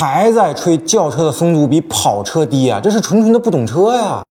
还在吹轿车的风阻比跑车低啊，这是纯纯的不懂车呀。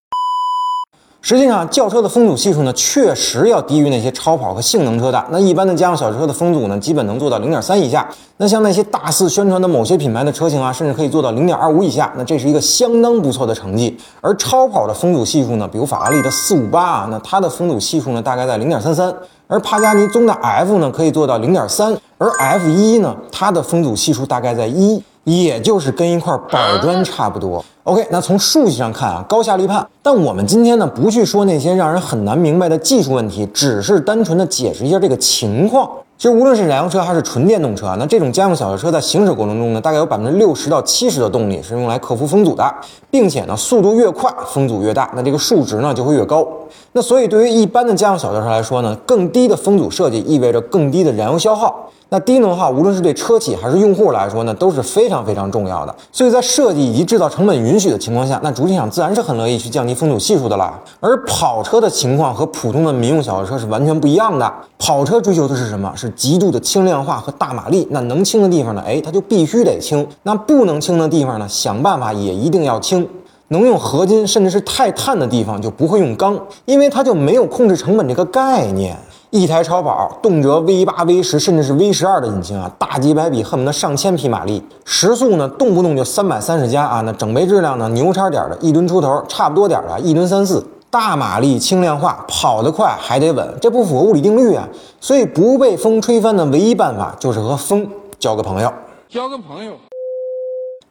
实际上，轿车的风阻系数呢，确实要低于那些超跑和性能车的。那一般的家用小车的风阻呢，基本能做到零点三以下。那像那些大肆宣传的某些品牌的车型啊，甚至可以做到零点二五以下。那这是一个相当不错的成绩。而超跑的风阻系数呢，比如法拉利的四五八啊，那它的风阻系数呢，大概在零点三三。而帕加尼宗的 F 呢，可以做到零点三。而 F 一呢，它的风阻系数大概在一。也就是跟一块板砖差不多。OK，那从数据上看啊，高下立判。但我们今天呢，不去说那些让人很难明白的技术问题，只是单纯的解释一下这个情况。其实无论是燃油车还是纯电动车啊，那这种家用小轿车在行驶过程中呢，大概有百分之六十到七十的动力是用来克服风阻的，并且呢，速度越快，风阻越大，那这个数值呢就会越高。那所以对于一般的家用小轿车来说呢，更低的风阻设计意味着更低的燃油消耗。那低能耗无论是对车企还是用户来说呢，都是非常非常重要的。所以在设计以及制造成本允许的情况下，那主机厂自然是很乐意去降低风阻系数的啦。而跑车的情况和普通的民用小轿车是完全不一样的。跑车追求的是什么？是极度的轻量化和大马力。那能轻的地方呢？哎，它就必须得轻。那不能轻的地方呢？想办法也一定要轻。能用合金甚至是钛碳的地方就不会用钢，因为它就没有控制成本这个概念。一台超跑动辄 V 八、V 十，甚至是 V 十二的引擎啊，大几百匹，恨不得上千匹马力，时速呢动不动就三百三十加啊，那整备质量呢牛叉点的，一吨出头，差不多点的，一吨三四，大马力轻量化，跑得快还得稳，这不符合物理定律啊。所以不被风吹翻的唯一办法就是和风交个朋友，交个朋友。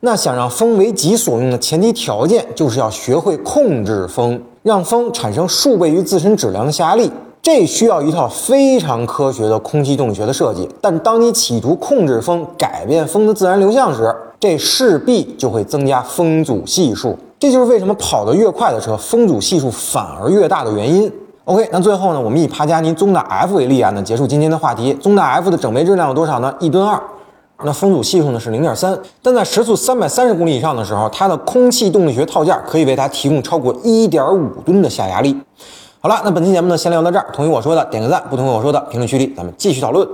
那想让风为己所用的前提条件，就是要学会控制风，让风产生数倍于自身质量的下压力。这需要一套非常科学的空气动力学的设计，但当你企图控制风、改变风的自然流向时，这势必就会增加风阻系数。这就是为什么跑得越快的车，风阻系数反而越大的原因。OK，那最后呢，我们以帕加尼宗达 F 为例啊，那结束今天的话题。宗达 F 的整备质量有多少呢？一吨二，那风阻系数呢是零点三，但在时速三百三十公里以上的时候，它的空气动力学套件可以为它提供超过一点五吨的下压力。好了，那本期节目呢，先聊到这儿。同意我说的点个赞，不同意我说的评论区里咱们继续讨论。